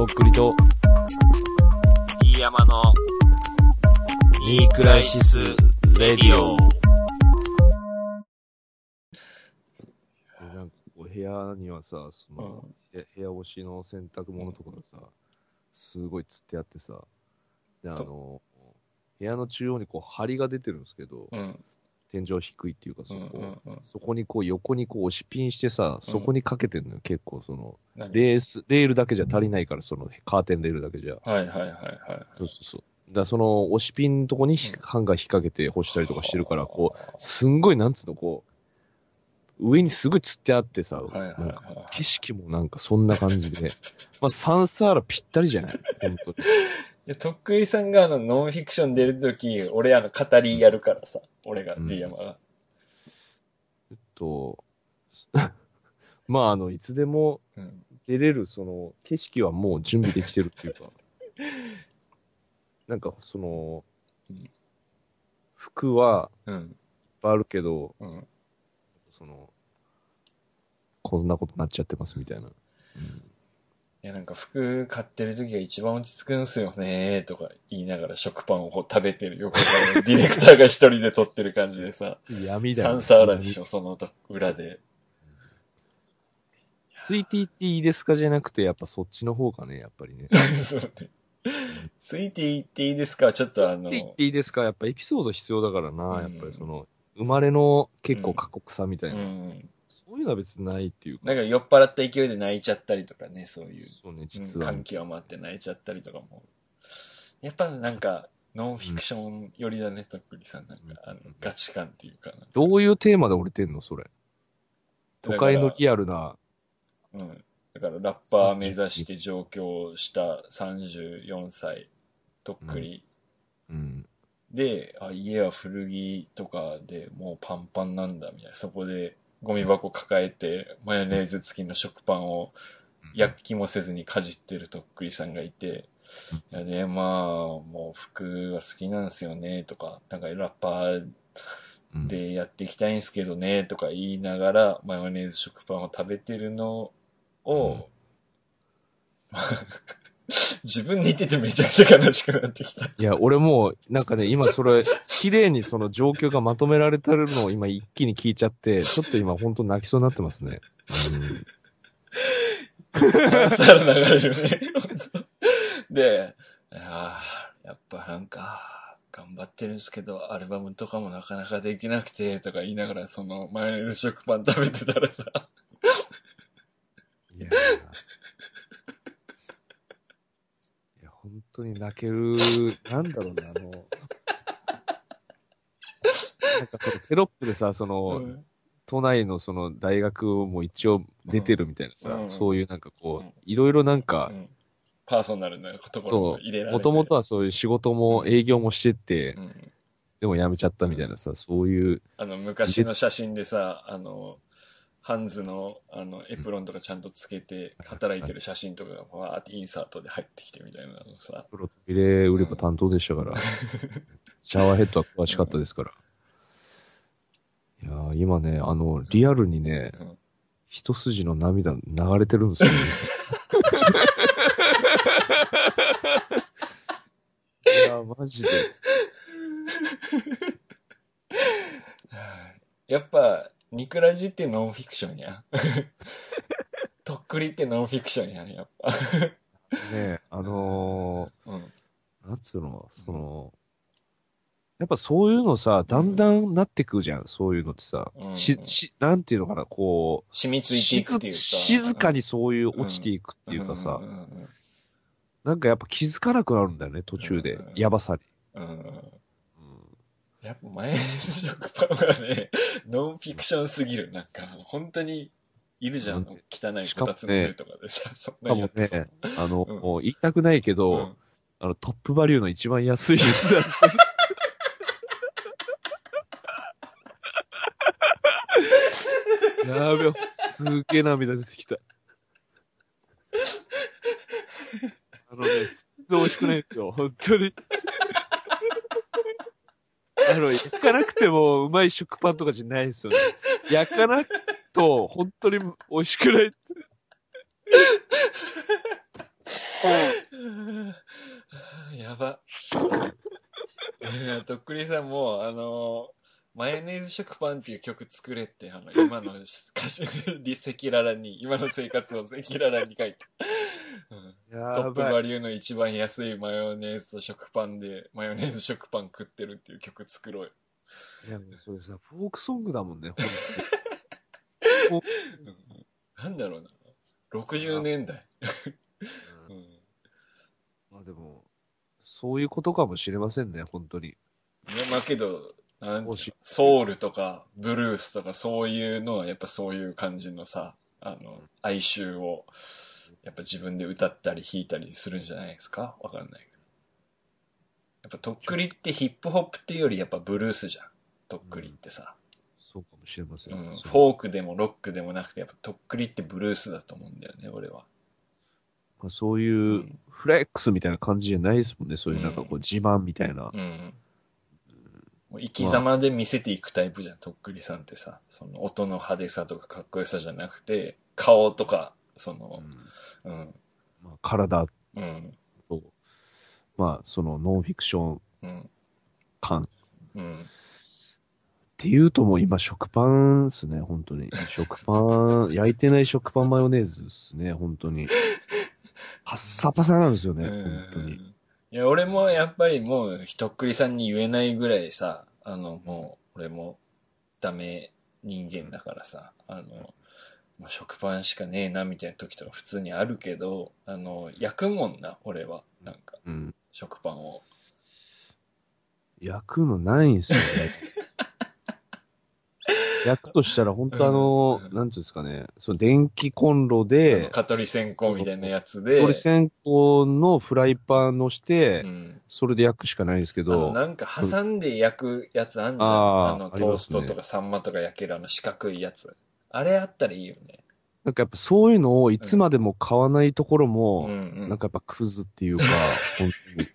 とっくりと、飯山の、ニークライシス・レディオ。なんかこう部屋にはさ、その、へ部屋干しの洗濯物とかがさ、すごいつってあってさ、で、あの、部屋の中央にこう梁が出てるんですけど、うん。天井低いっていうか、そこ、うんうんうんそこにこう横にこう押しピンしてさ、そこにかけてんのよ、結構その、何？レース、レールだけじゃ足りないから、そのカーテンレールだけじゃ。はいはいはいはい。そうそうそう。だその押しピンのとこにひハンガー引っ掛けて干したりとかしてるから、こう、すんごい、なんつうの、こう、上にすごい釣ってあってさ、はいはいなんかはい。景色もなんかそんな感じで、まあ、サンサーラぴったりじゃない？本当に。いや、とっくりさんがあの、ノンフィクション出るとき、俺あの、語りやるからさ。俺が、うん D 山が。えっと、まあ、あの、いつでもうん。出れる、その、景色はもう準備できてるっていうか、なんか、そのうん、服はいっうん。ぱいあるけど、うん。その、こんなことになっちゃってますみたいな。いや、なんか服買ってる時が一番落ち着くんすよねとか言いながら食パンを食べてる横からディレクターが一人で撮ってる感じでさ。闇だよ、サンサーラでしょ、そのと裏で。ついていっていいですかじゃなくて、やっぱそっちの方がね、やっぱりね。そうね。ついていっていいですかちょっとあのついて、いっていいですかやっぱエピソード必要だからな、うんやっぱりその、生まれの結構過酷さみたういな。ん。そういうのは別にないっていうか。なんか酔っ払った勢いで泣いちゃったりとかね、そういう。そうね、うん実は。感極まって泣いちゃったりとかも。やっぱなんか、ノンフィクション寄りだね、とっくりさん。なんか、あの、ガチ感っていうかな。どういうテーマで降りてんのそれ？都会のリアルな。うん。だから、ラッパー目指して上京した34歳、とっくり。うん。で、あ、家は古着とかでもうパンパンなんだ、みたいな。そこでゴミ箱抱えて、マヨネーズ付きの食パンを焼きもせずにかじってるとっくりさんがいて、いやで、まあ、もう服は好きなんですよね、とか、なんかラッパーうん、でやっていきたいんですけどね、とか言いながら、マヨネーズ食パンを食べてるのを、自分で言っててめちゃくちゃ悲しくなってきた。いや、俺もう、なんかね、今それ、綺麗にその状況がまとめられてるのを今一気に聞いちゃって、ちょっと今本当泣きそうになってますね。さらさら流れるね。で、ああ、やっぱなんか、頑張ってるんですけど、アルバムとかもなかなかできなくて、とか言いながら、その、マヨネーズ食パン食べてたらさ、いやーいや、本当に泣ける、なんだろうね、あの、なんかそのテロップでさ、その、うん。都内のその大学も一応出てるみたいなさ、うん。そういうなんかこうん。う、いろいろなんかう、ん。パーソナルなところそも入れられう、て。もともとはそういう仕事も営業もしてて、うん。でも辞めちゃったみたいなさ、そういう、あの、昔の写真でさ、あの、ハンズの、あの、エプロンとかちゃんとつけて、働いてる写真とかが、わーってインサートで入ってきてみたいなのさ、プロトビレ売れば担当でしたから、シャワーヘッドは詳しかったですから。いやー今ね、あの、リアルにね、うん一筋の涙流れてるんですよ、ね。いやー、マジで。やっぱ、ニクラジってノンフィクションや。とっくりってノンフィクションやね、やっぱ。ね、あのうん。ー、なんつうの、その、やっぱそういうのさ、だんだんなってくじゃん、そういうのってさ。うんし、し、なんていうのかな、こう、染みついていくっていうか。静静かにそういう落ちていくっていうかさ、なんかやっぱ気づかなくなるんだよね、途中でうん。やばさに。うんやっぱマヨネーズ食パンはね、ノンフィクションすぎる。なんか、本当に、いるじゃん。うん汚いこたつの上とかでさ、そんなかもんやってさね、あの、うんもう言いたくないけど、うんあの、トップバリューの一番安いやつなんですよやべよ、すっげえ涙出てきた。あのね、全然美味しくないんですよ、本当に。あの、焼かなくてもうまい食パンとかじゃないですよね。焼かなくと、本当に美味しくないって。やば。いやとっくりさんも、あのマヨネーズ食パンっていう曲作れって、あの、今の歌詞で赤裸々に、今の生活を赤裸々に書いて。トップ。バリューの一番安いマヨネーズと食パンで、マヨネーズ食パン食ってるっていう曲作ろうよ。いや、もうそれさ、フォークソングだもんね、ほ なんだろうな。60年代。にうんまあでも、そういうことかもしれませんね、本当に。いや、まあけど、なんソウルとか、ブルースとか、そういうのは、やっぱそういう感じのさ、あの、哀愁を、やっぱ自分で歌ったり弾いたりするんじゃないですか？わかんないけど。やっぱとっくりってヒップホップっていうよりやっぱブルースじゃん。とっくりってさ。そうかもしれません。うん。フォークでもロックでもなくて、やっぱとっくりってブルースだと思うんだよね、俺は。まあ、そういううんフレックスみたいな感じじゃないですもんね。そういうなんかこう自慢みたいな。うん。もう生き様で見せていくタイプじゃん、とっくりさんってさ。その音の派手さとかかっこよさじゃなくて、顔とか、そのう、んうん、まあ、体うん、と、まあ、そのノンフィクションうん、感。うん。っていうともう今食パンっすね、本当に。食パン、焼いてない食パンマヨネーズっすね、本当に。パッサパサなんですよね、本当に。いや、俺もやっぱりもう、ひとっくりさんに言えないぐらいさ、あの、もう、俺も、ダメ人間だからさ、あの、まあ、食パンしかねえな、みたいな時とか普通にあるけど、あの、焼くもんな、俺は。なんか、うん。食パンを。焼くのないんすよね。焼くとしたら、本当あの、うんなんていうんですかね、その電気コンロあでの、蚊取り線香みたいなやつで、鳥線香のフライパンのして、うん。それで焼くしかないんですけど、なんか挟んで焼くやつあんじゃん。あの、トーストとかサンマとか焼けるあの四角いやつ。あれあったらいいよね。なんかやっぱそういうのをいつまでも買わないところうも、んうん。なんかやっぱクズっていうか、本当に。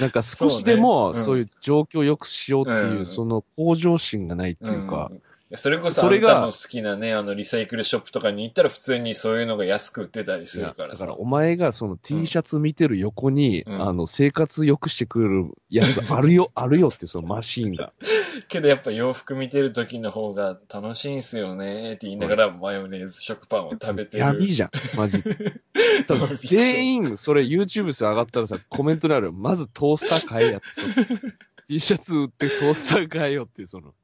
なんか少しでもそうねうんそういう状況を良くしようっていう、うんその向上心がないっていうか、んやそれこそそれがの好きなね、あのリサイクルショップとかに行ったら普通にそういうのが安く売ってたりするからさ。だからお前がその T シャツ見てる横に、うんあの、生活良くしてくれるやつあるよ、あるよってそのマシーンが。けどやっぱ洋服見てる時の方が楽しいんすよねって言いながらマヨネーズ食パンを食べてる。闇じゃん、マジで。多分全員、それ YouTube で上がったらさ、コメントにあるよ。まずトースター買えやって。T シャツ売ってトースター買えよっていう、その。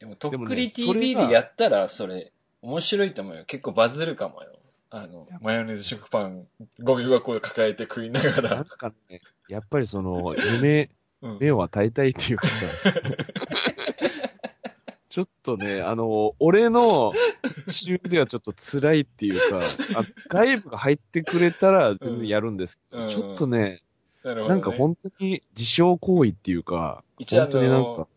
でも、とっくり TV がでやったらそれ面白いと思うよ。結構バズるかもよ。あの、マヨネーズ食パン、ゴミ箱を抱えて食いながなんら。かね、やっぱりその、夢、うん目を与えたいっていうかさ、ちょっとね、あの、俺の収入ではちょっと辛いっていうか、あ外部が入ってくれたら全然やるんですけど、うんちょっとね、なね。なんか本当に自傷行為っていうか、一応あ本当になんのか、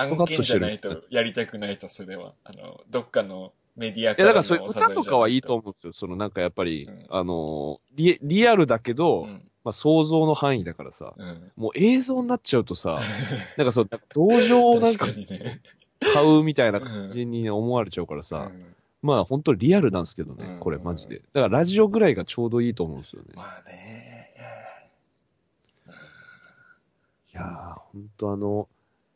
ストカ案件じゃッとしてる。ないとやりたくないとすれば、あの、どっかのメディアいや、だからそういう歌とかはいいと思思うんですよ。そのなんかやっぱり、うんあのリ、リアルだけど、うん。まあ想像の範囲だからさ、うん。もう映像になっちゃうとさ、なんかそう、同情をなんかね。買うみたいな感じに思われちゃうからさ、うんまあ本当リアルなんですけどね、うんこれマジで。だからラジオぐらいがちょうどいいと思うんですよね。まあね。いやー、本当あの、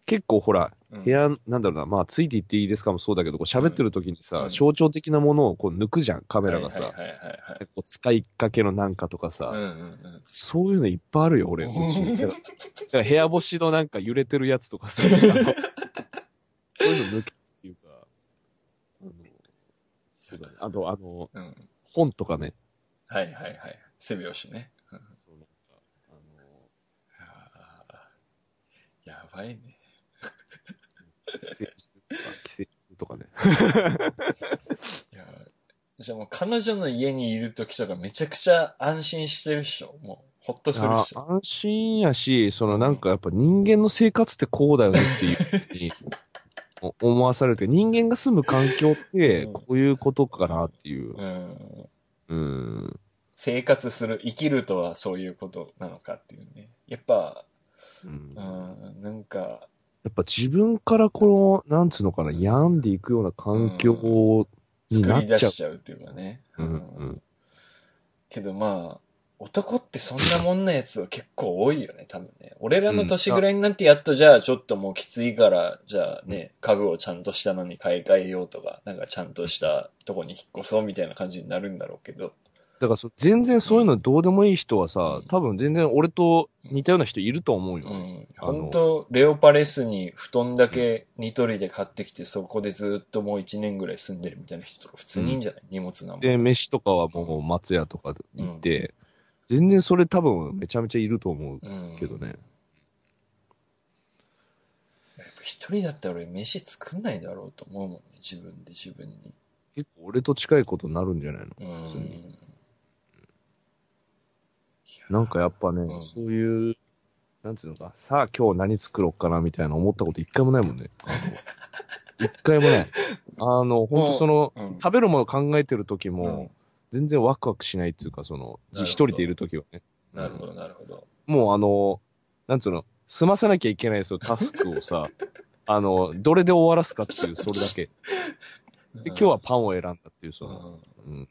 結構ほら、うん部屋、なんだろうな、まあついていっていいですかもそうだけど、こう喋ってる時にさ、うん象徴的なものをこう抜くじゃん、カメラがさ。はいはいはいはいはい。こう使いかけのなんかとかさ、うんうんうん。そういうのいっぱいあるよ、俺。うちにだから部屋干しのなんか揺れてるやつとかさ、そういうの抜けっていうか、あの、そうだね。あと、あの、うん。本とかね。はいはいはい。背拍子ね。うんそうなんかああーやばいね。の、寄生虫とか、ね。いや、じゃあもう彼女の家にいる時とかめちゃくちゃ安心してるっしょ。もう、ほっとするっしょ。あ安心やし、そのなんかやっぱ人間の生活ってこうだよねっていうふうに お思わされるけど、人間が住む環境ってうんこういうことかなっていう。うん。うん。生活する、生きるとはそういうことなのかっていうね。やっぱ、うんうん、なんか、やっぱ自分からこの、なんつうのかな、病んでいくような環境に作りなっちゃう。出しちゃうっていうかね。うんうんけどまあ、男ってそんなもんなやつは結構多いよね、多分ね。俺らの年ぐらいになってやっとじゃあちょっともうきついから、じゃあね、家具をちゃんとしたのに買い替えようとか、なんかちゃんとしたとこに引っ越そうみたいな感じになるんだろうけど。だからそ全然そういうのどうでもいい人はさ、多分全然俺と似たような人いると思うよ。うん。本当レオパレスに布団だけニトリで買ってきて、そこでずっともう1年ぐらい住んでるみたいな人とか普通にいいんじゃない、荷物なもん。で、飯とかはもう松屋とか行って、全然それ多分めちゃめちゃいると思ううんけどね。やっぱ一人だったら俺飯作んないだろうと思うもんね、自分で自分に。結構俺と近いことになるんじゃないの？うん普通に。なんかやっぱね、うんそういう、なんていうのか、さあ今日何作ろうかなみたいな思ったこと一回もないもんね。一回もない。あの、本当その、うん食べるもの考えてる時うんも、全然ワクワクしないっていうか、その、一人でいる時はね。なるほど、なるほど。もうあの、なんつうの、済ませなきゃいけないですよ、タスクをさ。あの、どれで終わらすかっていう、それだけ。で今日はパンを選んだっていう、その、うんうん。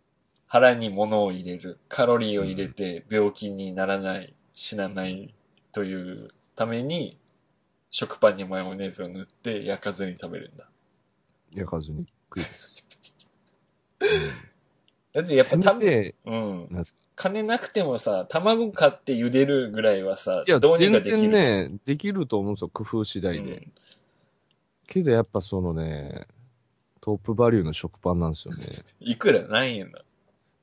腹に物を入れる、カロリーを入れて病気にならない、死なないというために、食パンにマヨネーズを塗って焼かずに食べるんだ。焼かずに食いです。だってやっぱたせめて、うん。なんすか？金なくてもさ、卵買って茹でるぐらいはさ、いや、どうにか全できる。然ね、できると思うんですよ、工夫次第で。うんけどやっぱそのね、トップバリューの食パンなんですよね。いくら？何円だ？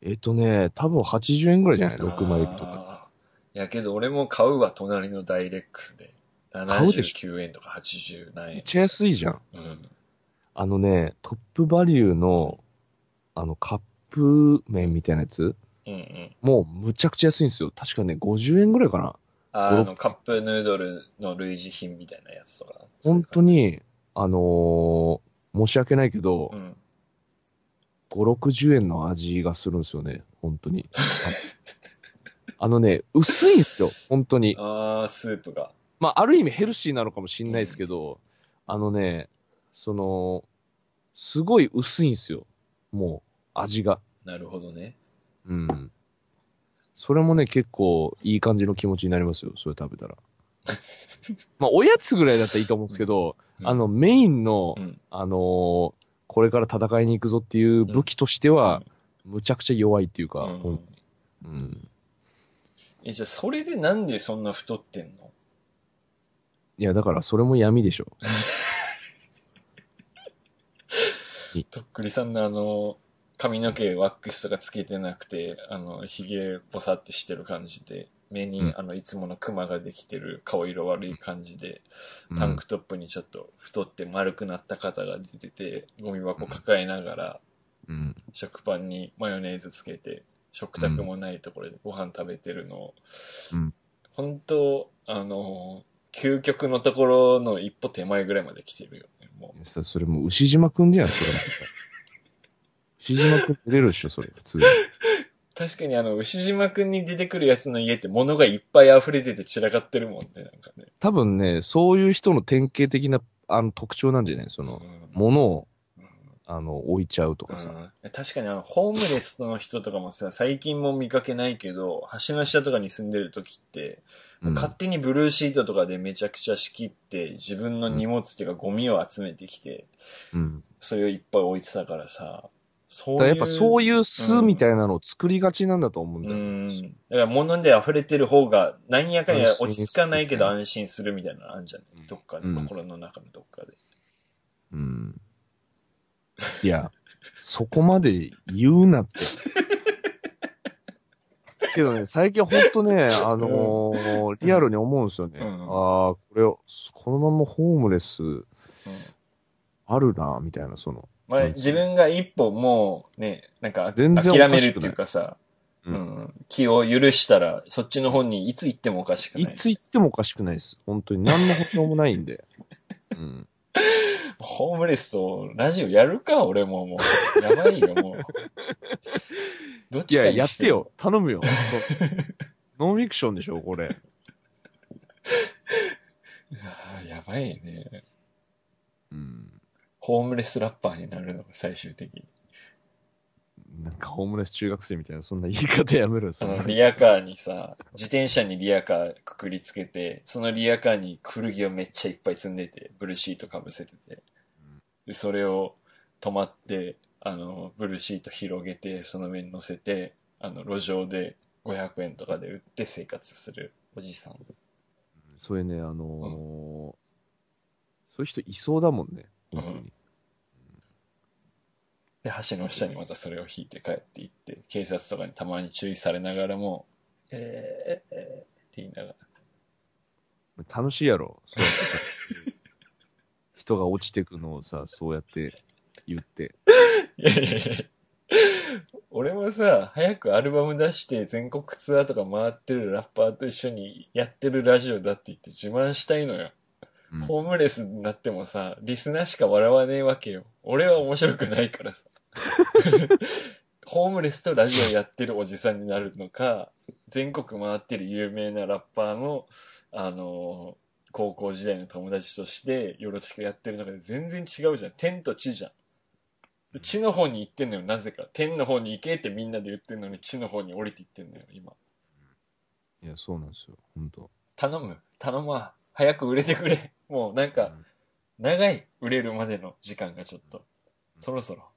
えっとね、多分80円ぐらいじゃない ?6 枚とか。いやけど俺も買うわ、隣のダイレックスで。買うでし79円とか80何円。めっちゃ安いじゃん。うん。あのね、トップバリューの、あの、カップ麺みたいなやつ？うんうん。もうむちゃくちゃ安いんですよ。確かね、50円ぐらいかな。あ五あの、カップヌードルの類似品みたいなやつとか。本当に、あのー申し訳ないけど、うん。5、60円の味がするんですよね。本当に。あのね、薄いんですよ。本当に。ああ、スープが。まあ、ある意味ヘルシーなのかもしんないですけど、あのね、その、すごい薄いんですよ。もう、味が。なるほどね。うん。それもね、結構いい感じの気持ちになりますよ。それ食べたら。まあ、おやつぐらいだったらいいと思うんですけど、うんあの、メインの、うん。あのーこれから戦いに行くぞっていう武器としては、むちゃくちゃ弱いっていうか、うん。うん。え、じゃあそれでなんでそんな太ってんの？いや、だからそれも闇でしょ。とっくりさんのあの、髪の毛ワックスとかつけてなくて、あの、髭ぼさってしてる感じで、目に、うんあの、いつものクマができてる顔色悪い感じで、うんタンクトップにちょっと太って丸くなった方が出てて、ゴミ箱抱えながら、うん。食パンにマヨネーズつけて、食卓もないところでご飯食べてるのを、うん本当あの、究極のところの一歩手前ぐらいまで来てるよね、もう。そそれもう牛島くんじゃん、それ。牛島くん出れるでしょ、それ、普通に。確かにあの、牛島くんに出てくるやつの家って物がいっぱい溢れてて散らかってるもんね、なんかね。多分ね、そういう人の典型的なあの特徴なんじゃないその、うん物をうん、あの、置いちゃうとかさ。うん確かにあの、ホームレスの人とかもさ、最近も見かけないけど、橋の下とかに住んでる時って、うん勝手にブルーシートとかでめちゃくちゃ仕切って、自分の荷物っていうかゴミを集めてきて、うん。それをいっぱい置いてたからさ、そういう。だからやっぱそうういう巣みたいなのを作りがちなんだと思うんだよ。ん。だから物で溢れてる方が、なんやかんや落ち着かないけど安心するみたいなのあるんじゃない？うんどっかで、うん心の中のどっかで。うん。いや、そこまで言うなって。けどね、最近ほんとね、あのーリアルに思うんですよね。うんああ、これ、このままホームレスうんあるな、みたいな、その。まあ、うん自分が一歩もうね、なんか諦めるっていうかさ、ううんん、気を許したら、そっちの方にいつ行ってもおかしくない。いつ行ってもおかしくないです。本当に。何の保証もないんで。うん。ホームレスとラジオやるか、俺ももう。やばいよ、もう。どっいや、ちかにしてやってよ。頼むよ。ノンフィクションでしょ、これ。いやーやばいね。うん。ホームレスラッパーになるのが最終的に。なんかホームレス中学生みたいな、そんな言い方やめろよ、その、リアカーにさ、自転車にリアカーくくりつけて、そのリアカーに古着をめっちゃいっぱい積んでて、ブルーシートかぶせてて。で、それを止まって、あの、ブルーシート広げて、その上に乗せて、あの、路上で500円とかで売って生活するおじさん。それね、あのーそういう人いそうだもんね、本当に。で、橋の下にまたそれを引いて帰っていって、警察とかにたまに注意されながらも、えー、えー、って言いながら。楽しいやろ、そう人が落ちてくのをさ、そうやって言って。いやいやいや俺もさ、早くアルバム出して全国ツアーとか回ってるラッパーと一緒にやってるラジオだって言って自慢したいのよ。うんホームレスになってもさ、リスナーしか笑わねえわけよ。俺は面白くないからさ。ホームレスとラジオやってるおじさんになるのか、全国回ってる有名なラッパーの、あのー高校時代の友達としてよろしくやってるのかで全然違うじゃん。天と地じゃん。で地の方に行ってんのよ、なぜか。天の方に行けってみんなで言ってんのに、地の方に降りて行ってんのよ、今。いや、そうなんですよ、本当頼む。頼むわ。早く売れてくれ。もうなんか、長い。売れるまでの時間がちょっと。そろそろ。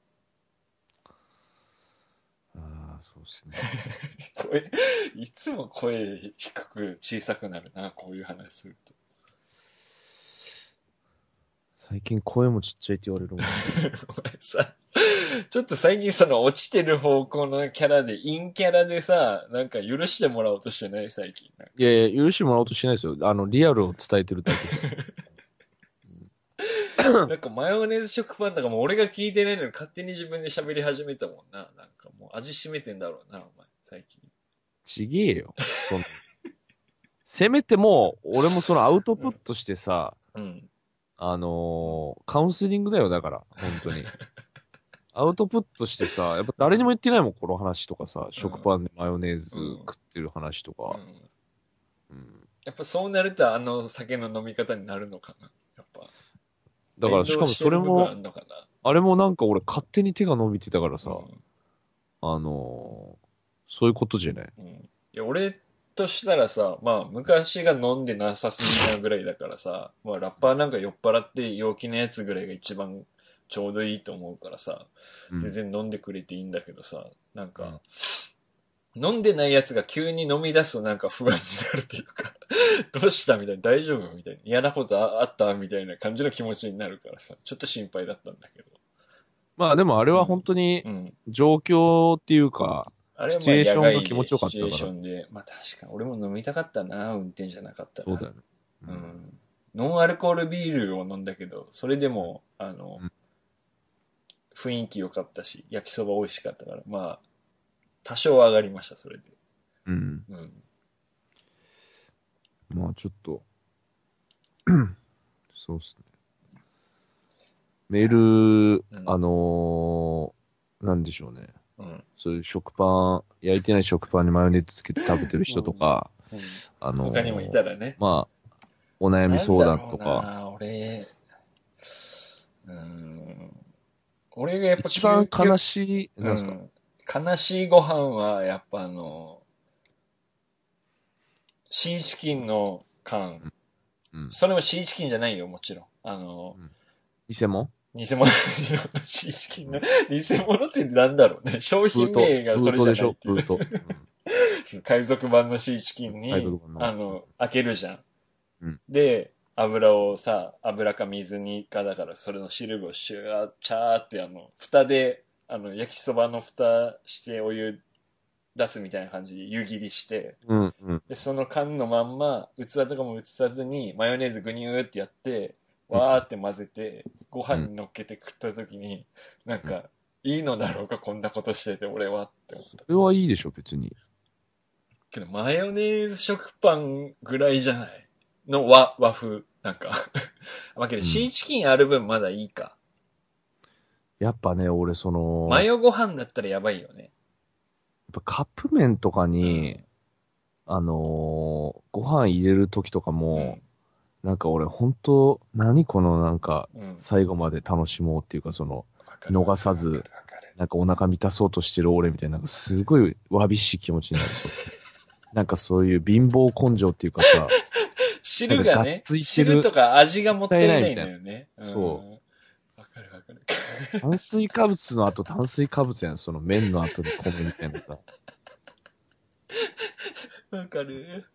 ああ、そうですね。声、いつも声低く小さくなるな、こういう話すると。最近声もちっちゃいって言われるもん。お前さ、ちょっと最近その落ちてる方向のキャラで、陰キャラでさ、なんか許してもらおうとしてない？最近。いやいや、許してもらおうとしないですよ。あの、リアルを伝えてるだけです。なんかマヨネーズ食パンとかも俺が聞いてないのに勝手に自分で喋り始めたもんな。なんかもう味しめてんだろうな、お前、最近。ちげえよ。その せめてもう、俺もそのアウトプットしてさ、うん。あのーカウンセリングだよ、だから、本当に。アウトプットしてさ、やっぱ誰にも言ってないもん、この話とかさ、食パンでマヨネーズ食ってる話とうか。んうんやっぱそうなるとあの酒の飲み方になるのかな。やっぱ。だから、しかもそれも、あれもなんか俺勝手に手が伸びてたからさ、うんあのーそういうことじゃない。うんいや、俺としたらさ、まあ、昔が飲んでなさすぎなぐらいだからさ、まあ、ラッパーなんか酔っ払って陽気なやつぐらいが一番ちょうどいいと思うからさ、うん全然飲んでくれていいんだけどさ、なんか、飲んでないやつが急に飲み出すとなんか不安になるというか、どうしたみたいな、大丈夫みたいな、嫌なことああったみたいな感じの気持ちになるからさ、ちょっと心配だったんだけど。まあでもあれは本当にうん。状況っていうか、あれはまあシチュエーションが気持ちよかったからシチュエーションで、まあ確かに、俺も飲みたかったな、運転じゃなかったら。そうだよね。う。ん。ノンアルコールビールを飲んだけど、それでも、あの、うん雰囲気良かったし、焼きそば美味しかったから、まあ、多少上がりました、それで。うん。うん。まあちょっと、そうっすね。メール、うんあのーなんでしょうね。うん。そういう食パン、焼いてない食パンにマヨネーズつけて食べてる人とか、うんあのー他にもいたらね。まあ、お悩み相談とか、な俺、うん。俺がやっぱ一番悲ししい、なんですか、うん、悲しいご飯は、やっぱあの、シーチキンの缶。うん。それもシーチキンじゃないよ、もちろん。あの、偽物偽物、偽物シーチキンの、偽物ってなんだろうね。商品名がそれじゃないっていうブートでしょ？ブート。海賊版のシーチキンにあの、開けるじゃん。うんで、油をさ、油か水にかだから、それの汁をシュー、チャーってあの、蓋で、あの、焼きそばの蓋してお湯出すみたいな感じで湯切りして、うん、うん。で、その缶のまんま、器とかも映さずに、マヨネーズグニューってやって、わーって混ぜて、ご飯に乗っけて食った時に、なんか、いいのだろうか、こんなことしてて、俺はって思った。それはいいでしょ、別に。けど、マヨネーズ食パンぐらいじゃないの和、和風。なんか。まあけど、うんシーチキンある分まだいいか。やっぱね、俺その、マやっヨご飯だったらやばいよね。ぱカップ麺とかに、あのーご飯入れるときとかも、なんか俺ほんと、何このなんか。最後まで楽しもうっていうか、その、逃さずなんかお腹満たそうとしてる俺みたいな、なんかすごいわびしい気持ちになる。なんかそういう貧乏根性っていうかさ、汁がね汁とか味がもったいないんだよね。そうん。わかるわかる。炭水化物の後炭水化物やん、その麺の後に米みたいなさ。わかる。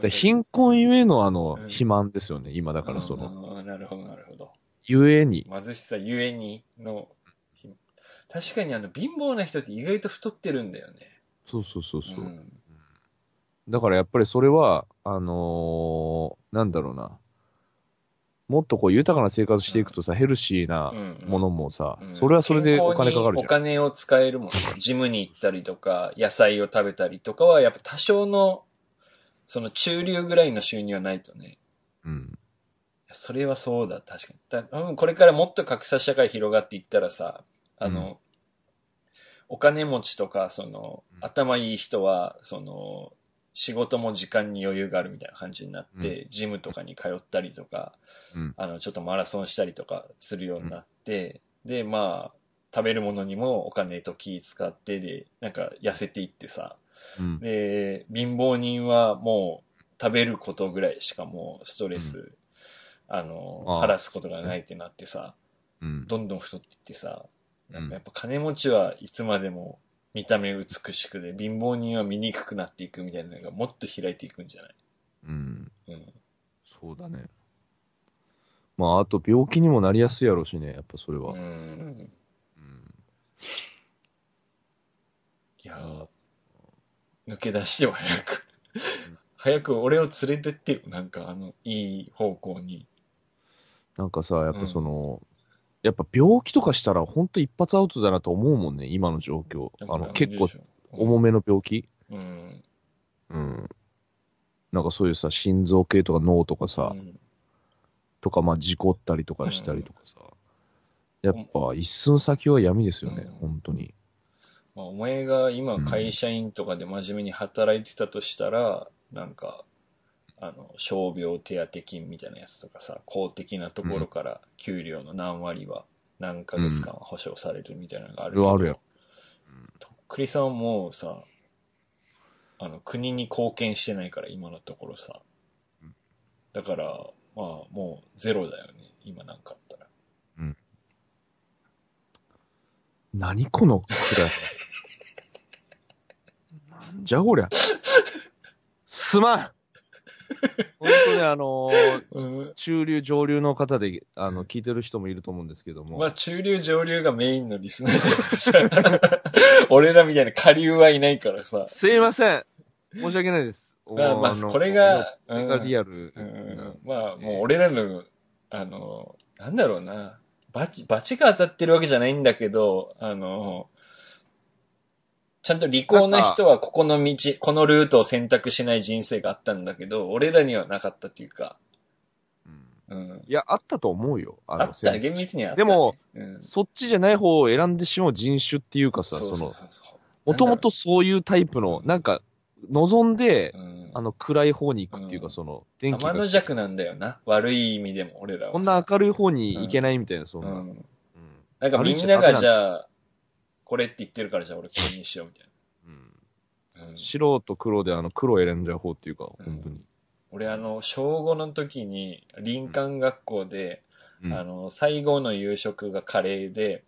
で貧困ゆえのあのう、ん肥満ですよね、今だからその、の。なるほど、なるほど。ゆえに。貧しさゆえにの、確かにあの、貧乏な人って意外と太ってるんだよね。そうそうそうそう。んだからやっぱりそれは、あのーなんだろうな。もっとこう豊かな生活していくとさ、ヘルシーなうんものもさ、うんそれはそれでお金かかるじゃん。金を使えるもんね。ジムに行ったりとか、野菜を食べたりとかは、やっぱ多少の、その中流ぐらいの収入はないとね。うん。それはそうだ、確かに。だうん、これからもっと格差社会広がっていったらさ、あの、お金持ちとか、その、うん頭いい人は、その、仕事も時間に余裕があるみたいな感じになって、ジムとかに通ったりとか、うん。あの、ちょっとマラソンしたりとかするようになって、で、まあ、食べるものにもお金と気使ってで、なんか痩せていってさ、うん。で、貧乏人はもう食べることぐらいしかもうストレス、あの、ああ晴らすことがないってなってさ、うん。どんどん太っていってさ、やっぱ金持ちはいつまでも見た目美しくで、貧乏人は醜くなっていくみたいなのがもっと開いていくんじゃない？うん。うん。そうだね。まあ、あと病気にもなりやすいやろうしね、やっぱそれは。うん。うんいやー抜け出しては早く。早く俺を連れてってよ。なんかあの、いい方向に。なんかさ、やっぱその、やっぱ病気とかしたら本当一発アウトだなと思うもんね、今の状況。あの、結構重めの病気うん。うん。なんかそういうさ、心臓系とか脳とかさ、うんとかまあ事故ったりとかしたりとかさ、やっぱ一寸先は闇ですよね、うん本当に。まあ、お前が今会社員とかで真面目に働いてたとしたら、なんか、あの、傷病手当金みたいなやつとかさ、公的なところから給料の何割は何ヶ月間は保証されるみたいなのがあるけど、あるやろとっくりさんはもうさ、あの、国に貢献してないから、今のところさ。だから、まあ、もうゼロだよね、今なんかあったら。何このくらい。なんじゃこりゃ？すまん本当にあのーうん。中流、上流の方で、あの、聞いてる人もいると思うんですけども、まあ、中流上流がメインのリスナーだからさ俺らみたいな下流はいないからさ。すいません申し訳ないです。まあ、まあ、のこれが、これがリアアル。うん、まあ、もう俺らの、あの、なんだろうな。バチ、バチが当たってるわけじゃないんだけど、あの、ちゃんと利口な人はここの道、このルートを選択しない人生があったんだけど、俺らにはなかったっていうか、うん。うん。いや、あったと思うよ。ああった、選厳密にはあった、でも、うん、そっちじゃない方を選んでしまう人種っていうかさ、その、もともとそういうタイプの、なんか、望んで、うん、あの、暗い方に行くっていうか、うんその、電気が、天の弱なんだよな。悪い意味でも俺らはさ。こんな明るい方に行けないみたいな、そんな。うんうん。なんかみんながじゃあ、これって言ってるからじゃあ俺これにしようみたいうんな。うん、白と黒で、あの、黒選んじゃう方っていうか、本当に。俺あの、小5の時に林間学校で、うんあの、最後の夕食がカレーで、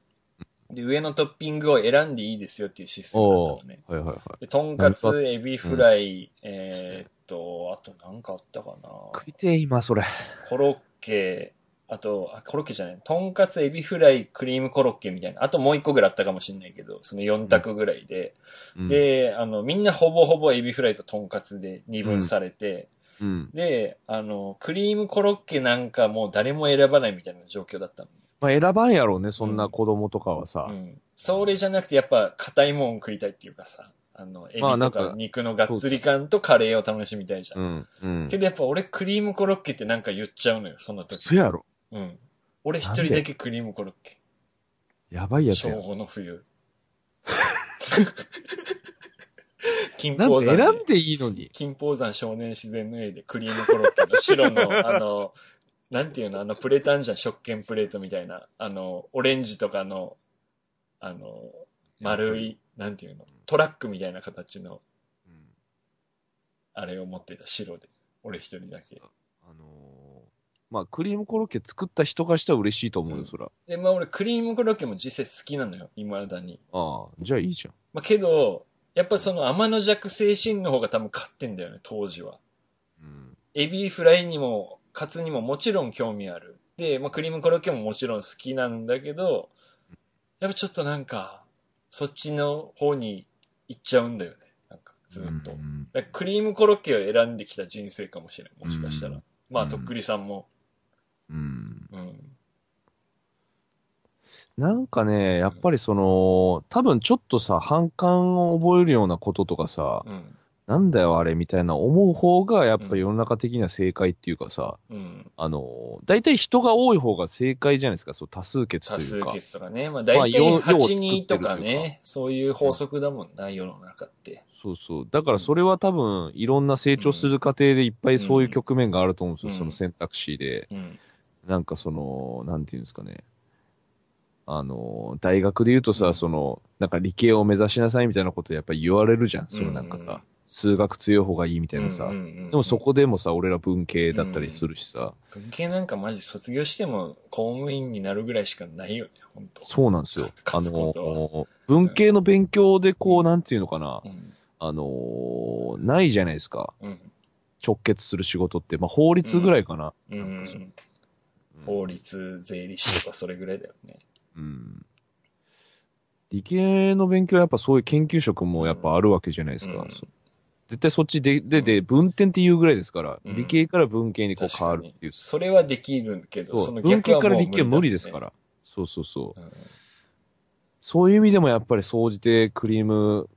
で、上のトッピングを選んでいいですよっていうシステムだったおのね。はいはいはい。で、とんかつ、エビフライ、えーっと、あとなんかあったかな。食いてえ、今、それ。コロッケ、あと、あ、コロッケじゃない、とんかつ、エビフライ、クリームコロッケみたいな。あともう一個ぐらいあったかもしれないけど、その4択ぐらいで。うん、で、あの、みんなほぼほぼエビフライととんかつで二分されて、うん。で、あの、クリームコロッケなんかもう誰も選ばないみたいな状況だったの。まあ、選ばんやろうね、そんな子供とかはさ。うん。それじゃなくてやっぱ硬いもん食いたいっていうかさ、あの、エビとか肉のがっつり感とカレーを楽しみたいじゃん。うん。うん。けどやっぱ俺クリームコロッケってなんか言っちゃうのよ、その時。そやろ。うん。俺一人だけクリームコロッケ。やばいやつ小や。5の冬。金なん峰山選んでいいのに。金峰山少年自然の絵でクリームコロッケの白の、あの、なんていうの、あのプレートあんじゃん、食券プレートみたいな。あの、オレンジとかの、あの、丸い、なんていうの、トラックみたいな形の、うん。あれを持ってた白で。俺一人だけ。あのーまあ、クリームコロッケ作った人からしたら嬉しいと思うよ、うんそら。で、まあ俺クリームコロッケも実際好きなのよ、未だに。ああ、じゃあいいじゃん。まあけど、やっぱその天の弱精神の方が多分勝ってんだよね、当時は。うん。エビフライにも、カツにももちろん興味ある。で、まあ、クリームコロッケももちろん好きなんだけど、やっぱちょっとなんか、そっちの方に行っちゃうんだよね。なんか、ずっと。うんクリームコロッケを選んできた人生かもしれん。もしかしたら。うんまあ、うんとっくりさんも。うん。うん。なんかね、やっぱりその、多分ちょっとさ、反感を覚えるようなこととかさ、うん。なんだよあれみたいな思う方が、やっぱ世の中的には正解っていうかさ、うん。あの、大体人が多い方が正解じゃないですか、そう多数決と多数いうか。決とかね。まあ、大体ようよう8作ってる人とかね。そういう法則だもんな、世の中って。そうそう。だからそれは多分、いろんな成長する過程でいっぱいそういう局面があると思うんですよ、うんその選択肢で。うん。なんかその、なんていうんですかね。あの、大学で言うとさ、うんその、なんか理系を目指しなさいみたいなことやっぱり言われるじゃん。そのなんかさ、うんうん数学強い方がいいみたいなさ。うんうんうんでもそこでもさ、俺ら文系だったりするしさ。文系なんかマジ卒業しても公務員になるぐらいしかないよね、本当そうなんですよ。あの、文系の勉強でこう、なんていうのかな。うん。あの、ないじゃないですか。うん。直結する仕事って。まあ法律ぐらいかな。うんなんか法律、税理士とかそれぐらいだよね。うん。理系の勉強はやっぱそういう研究職もやっぱあるわけじゃないですか。絶対そっちで、で、で、文点っていうぐらいですから、うん理系から文系にこう変わるっていう。それはできるけど、そ、そうの文系逆はもうから理系は無理ですから。そうそうそう。うんそういう意味でもやっぱり総じてクリーム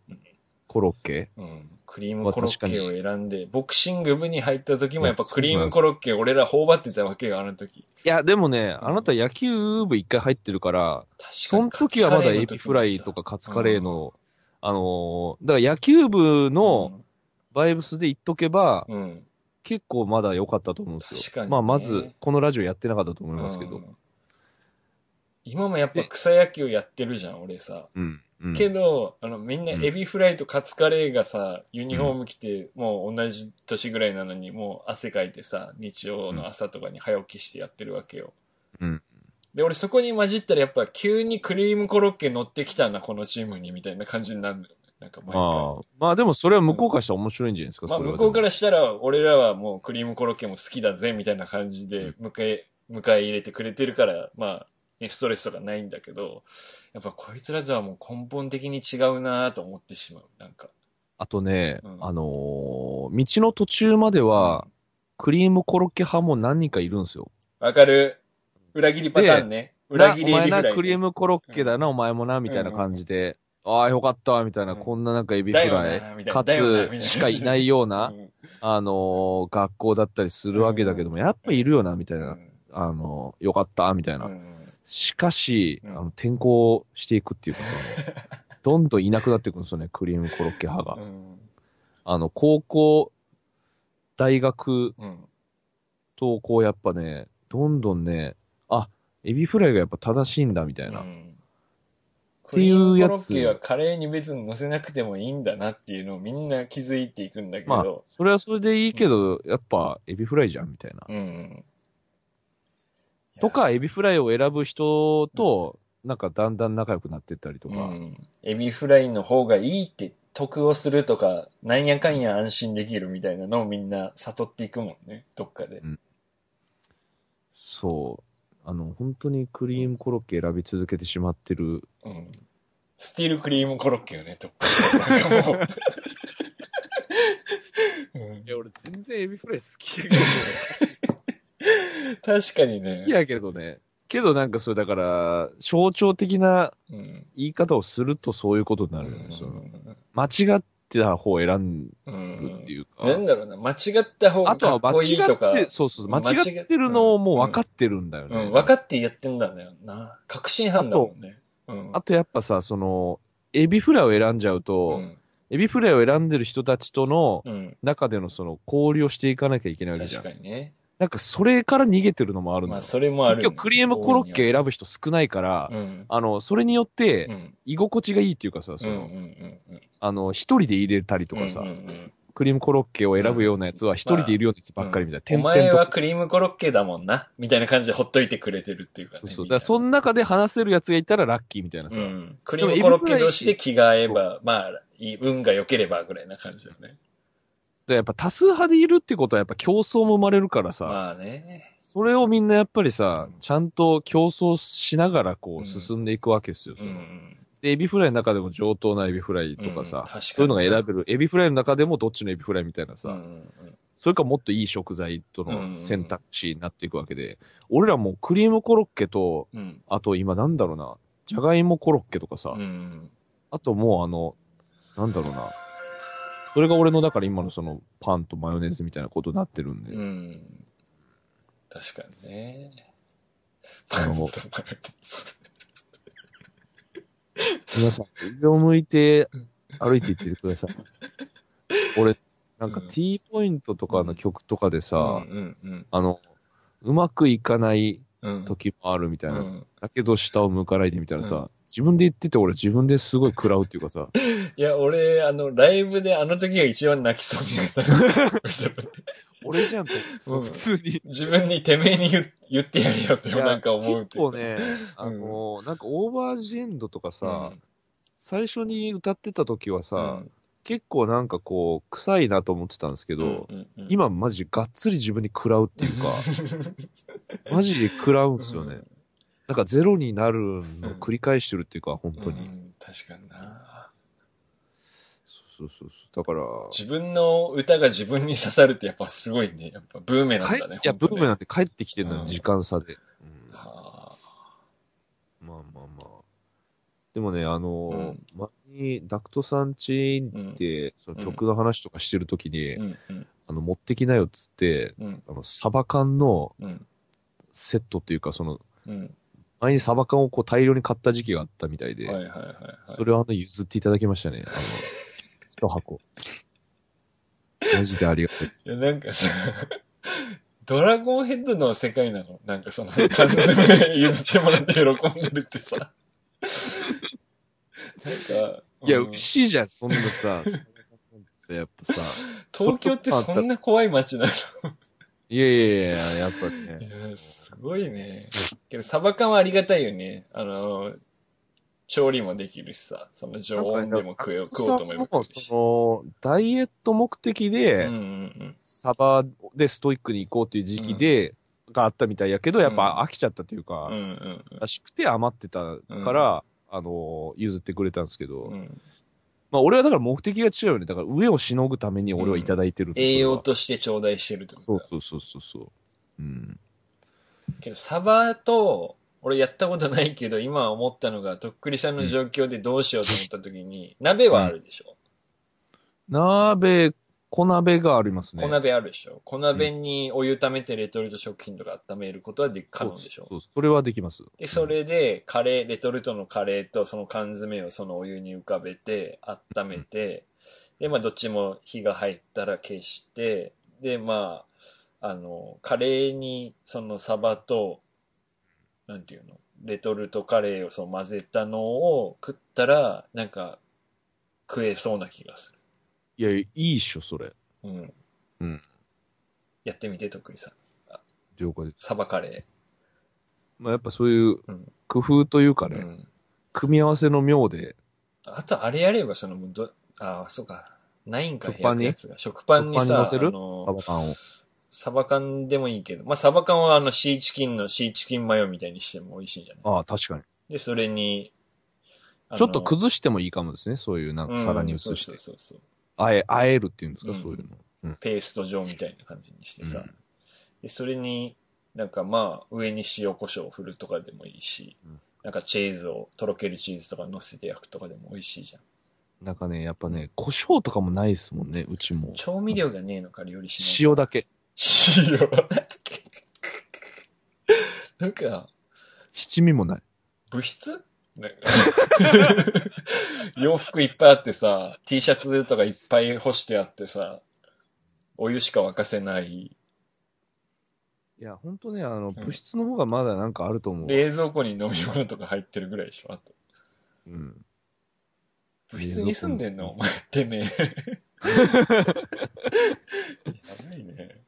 コロッケうん。クリームコロッケを選んで、ボクシング部に入った時もやっぱクリームコロッケ俺ら頬張ってたわけよ、あの時。いや、でもね、あなた野球部一回入ってるから、確かに。その時はまだエビフライとかカツカレーの、あのーだから野球部のバイブスで言っとけば、うん、うん。結構まだ良かったと思うんですよ。確かにねまあ、まず、このラジオやってなかったと思いますけど。うん今もやっぱ草野球やってるじゃん、俺さ。うん。うん。けど、あの、みんなエビフライとカツカレーがさ、ユニフォーム着て、もう同じ年ぐらいなのに、もう汗かいてさ、日曜の朝とかに早起きしてやってるわけよ。うん。で、俺そこに混じったらやっぱ急にクリームコロッケ乗ってきたな、このチームに、みたいな感じになるのよね。なんか毎回。ああ。まあでもそれは向こうからしたら面白いんじゃないですか、まあ向こうからしたら、俺らはもうクリームコロッケも好きだぜ、みたいな感じで迎え、迎え入れてくれてるから、まあ、ねストレスとかないんだけど、やっぱこいつらとはもう根本的に違うなと思ってしまう。なんか。あとね、うんあのー道の途中までは、クリームコロッケ派も何人かいるんですよ。わかる？裏切りパターンね。裏切りなお前な、エビフライね、クリームコロッケだな、お前もな、みたいな感じで、ああ、よかった、みたいな、うん。こんななんかエビフライ、かつ、しかいないような、うん。あのー学校だったりするわけだけども、やっぱいるよな、みたいな、あのーよかった、みたいな。うん。しかし、うん。あの、転校していくっていうか、どんどんいなくなっていくんですよね、クリームコロッケ派が。うん。あの、高校、大学うん。と、こうやっぱね、どんどんね、あ、エビフライがやっぱ正しいんだ、みたいな。うんていうやつコロッケはカレーに別に乗せなくてもいいんだなっていうのをみんな気づいていくんだけまあど、、それはそれでいいけど、やっぱエビフライじゃん、みたいな。うん。とか、エビフライを選ぶ人と、なんかだんだん仲良くなってったりとか。うん。エビフライの方がいいって得をするとか、なんやかんや安心できるみたいなのをみんな悟っていくもんね、どっかで。そう。あの、本当にクリームコロッケ選び続けてしまってる。うん。スティールクリームコロッケよね、どっかで。なんかもううんいや、俺全然エビフライ好きやけどね。確かにね好き。やけどね。けどなんかそれだから、象徴的なうん。言い方をするとそういうことになるよね。その間違ってた方を選んっていうか。なんだろうな、間違った方があとは間かっこいい違とか。って、そうそう、間間違違ってるのをもう分かってるんだよね。うん、分かってやってんだよな。確信犯だもんね。うん。あとやっぱさ、その、エビフライを選んじゃうと、うん。エビフライを選んでる人たちとのうん。中でのその交流をしていかなきゃいけないわけじゃん。確かにね。なんかそれから逃げてるのもあるのよ。まあ、それもある。今日クリームコロッケ選ぶ人少ないから、うん。あの、それによってう、ん。居心地がいいっていうかさ、うん。その、うん。うん。うん。あの、一人で入れたりとかさ、うんうんうんクリームコロッケを選ぶようなやつは一人でいるようなやつばっかりみたいな。お点々前はと。クリームコロッケだもんな。みたいな感じでほっといてくれてるっていうかね。そうそう。だその中で話せるやつがいたらラッキーみたいなさ。うん。クリームコロッケ同士で気が合えば、まあ、運が良ければぐらいな感じだよね。でやっぱ多数派でいるってことはやっぱ競争も生まれるからさ、まあね。それをみんなやっぱりさ、ちゃんと競争しながらこう進んでいくわけですよ。うそのん。で、エビフライの中でも上等なエビフライとかさ、うん確かにそういうのが選べる。エビフライの中でもどっちのエビフライみたいなさ、うんうんそれかもっといい食材との選択肢になっていくわけで、俺らもうクリームコロッケと、うん。うん。あと今なんだろうな、じゃがいもコロッケとかさ、うん。あともうあの、なんだろうな、それが俺のだから今のそのパンとマヨネーズみたいなことになってるんで、うん。確かにね。パンとマヨネ皆さん、上を向いて歩いていってください。俺、なんかうん T ポイントとかの曲とかでさ、ーズうんうんあの、うまくいかない。時もあるみたいな。うんだけど下を向かないでみたいなさ、うん自分で言ってて俺自分ですごい食らうっていうかさ、いや、俺、あの、ライブであの時が一番泣きそうになった。俺じゃんと、そううん普通に。自分にてめえに言言ってやれよってなんか思う。結構ね、あの、なんかオーバージエンドとかさ、うん最初に歌ってた時はさ、うん結構なんかこう、臭いなと思ってたんですけど、うんうんうん今マジがっつり自分に食らうっていうか、マジで食らうんですよね。うんなんかゼロになるのを繰り返してるっていうか、本当に。うん確かにな。そうそうそう。だから、自分の歌が自分に刺さるってやっぱすごいね。やっぱブーメランだね。帰いや、ブーメランン。って帰ってきてるのよ、うん時間差で。うんはまあまあまあ。でもね、あのーうん前にダクトさんちにって、その曲の話とかしてるときに、あうんうんあの、持ってきなよっつって、うんあの、サバ缶のうんセットっていうか、その、うん。前にサバ缶をこう大量に買った時期があったみたいで、はいはいはいはい。それをあの、譲っていただきましたね。あの、一箱。マジでありがたいです。いや、なんかさ、ドラゴンヘッドの世界なの？なんかその、譲ってもらって喜んでるってさ。なんか、いや、うん嬉しいじゃん、そんなさ、さやっぱさ。東京ってそんな怖い街なの？いやいやいや、やっぱいね。や、すごいね。けど、サバ缶はありがたいよね。あの、調理もできるしさ、その常温でも食えよ、食おうと思えば食。その、ダイエット目的で、うんうんサバでストイックに行こうっていう時期で、があったみたいやけど、やっぱ飽きちゃったというか、うん。うんうんらしくて余ってたから、あの、譲ってくれたんですけど、うんうん。まあ俺はだから目的が違うよね。だから上をしのぐために俺はいただいてる栄養として頂戴してるってことだそうそうそうそうそう。うん。けど、サバと、俺やったことないけど、今思ったのが、とっくりさんの状況でどうしようと思った時に、鍋はあるでしょ、鍋、小鍋がありますね。小鍋あるでしょ小鍋にお湯溜めてレトルト食品とか温めることはで可能でしょそうそう、それはできます。で、それで、カレー、レトルトのカレーとその缶詰をそのお湯に浮かべて、温めて、で、まあ、どっちも火が入ったら消して、で、まあ、あの、カレーにそのサバと、なんていうの、レトルトカレーをそう混ぜたのを食ったら、なんか、食えそうな気がする。いや、いいっしょ、それ。うん。うん。やってみて、とっくりさん。了解です。サバカレまあやっぱそういううん工夫というかー。ね、うん。組み合わせの妙で、あと、あれやれば、その、もうど、あ、そうか。ないんか、食パンに焼くやつが。食パンに？さ、食パンに乗せる？あのサバ缶を。サバ缶でもいいけど、まあ、サバ缶はあの、シーチキンのシーチキンマヨみたいにしても美味しいんじゃない？ああ、確かに。で、それに、あのちょっと崩してもいいかもですね、そういうなんか皿に移うんして。そうそうそうそう。あえ、あえるっていうんですか、うんそういうの。ペースト状みたいな感じにしてさ。うんで、それに、なんかまあ、上に塩コショウを振るとかでもいいし、うんなんかチーズを、とろけるチーズとか乗せて焼くとかでも美味しいじゃん。なんかね、やっぱね、胡椒とかもないですもんね、うちも。調味料がねえのか料理しない塩だけ。塩だけ。なんか、七味もない。物質？洋服いっぱいあってさ、T シャツとかいっぱい干してあってさ、お湯しか沸かせないいや、ほんとね、あの、ん物質の方がまだなんかあると思う。冷蔵庫に飲み物とか入ってるぐらいでしょ、あと。うん。部室に住んでんの？お前、てめえ。やばいね。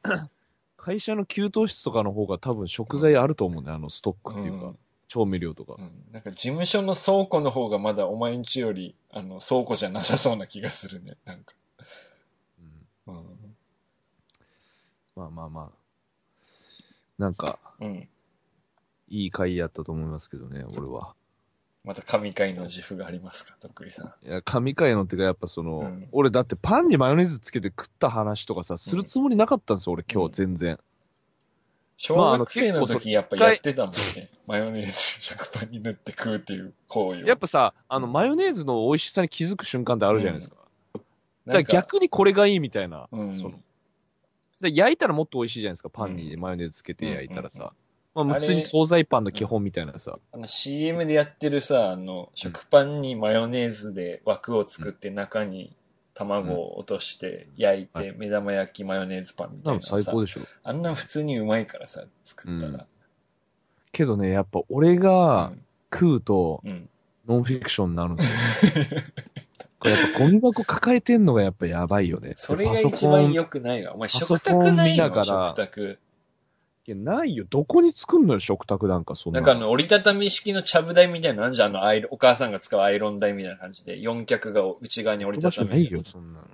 会社の給湯室とかの方が多分食材あると思うね、あの、ストックっていうか、うん調味料とかう。ん。なんか事務所の倉庫の方がまだお前んちより、あの、倉庫じゃなさそうな気がするね。なんか。うんうん。まあまあまあ。なんか、うん。いい回やったと思いますけどね、俺は。また神回の自負がありますか、とっくりさん。いや、神回のってか、やっぱその、うん俺だってパンにマヨネーズつけて食った話とかさ、するつもりなかったんですよ、俺今うん日全然。小まああの学生の時やっぱやってたもんね。マヨネーズ食パンに塗って食うっていう行為を。やっぱさ、あの、マヨネーズの美味しさに気づく瞬間ってあるじゃないですか。だから逆にこれがいいみたいな。うん。そので焼いたらもっと美味しいじゃないですか、パンにマヨネーズつけて焼いたらさ。まあ、普通に惣菜パンの基本みたいなさ。あの CM でやってるさ、あの、食パンにマヨネーズで枠を作って中に卵を落として焼いて、目玉焼きマヨネーズパンみたないんなのさ最高でしょ。あんな普通にうまいからさ、作ったら。けどね、やっぱ俺が食うと。ノンフィクションになるんですよ。これやっぱゴミ箱抱えてんのがやっぱやばいよね。それが一番良くないわ。お前食卓ないの見ながら食卓。いや、ないよ。どこに作んのよ、食卓なんかそんな。なんかあの、折りたたみ式のちゃぶ台みたいなのあんじゃん。あのアイロン、お母さんが使うアイロン台みたいな感じで、四脚が内側に折りた場所ないよ。そんなの。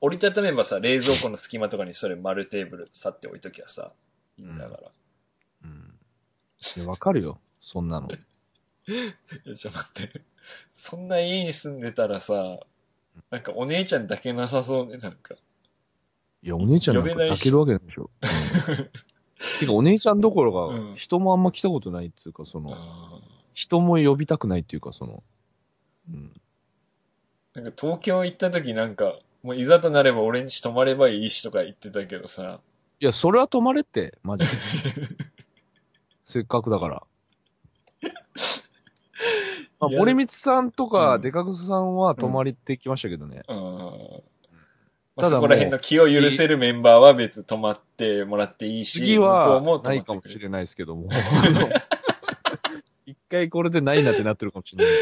折りたためばさ、冷蔵庫の隙間とかにそれ丸テーブルさって置いときゃさ、いいんだから。うん。いやわかるよ、そんなの。いや、ちょっと待って。そんな家に住んでたらさ、なんかお姉ちゃんだけなさそうね、なんか。いや、お姉ちゃんなんか抱けるわけないでしょ。うんてか、お姉ちゃんどころうんか、人もあんま来たことないっていうか、その、あ人も呼びたくないっていうか、その、うん。ーなんか東京行った時なんか、もういざとなれば俺んち泊まればいいしとか言ってたけどさ、いや、それは泊まれって、マジで。せっかくだから。まあ、森光さんとうか、んデカグスさんは泊まりってきましたけどね。うん。ただそこら辺の気を許せるメンバーは別に泊まってもらっていいし、次はない。かもしれないですけども。一回これでないなってなってるかもしれない。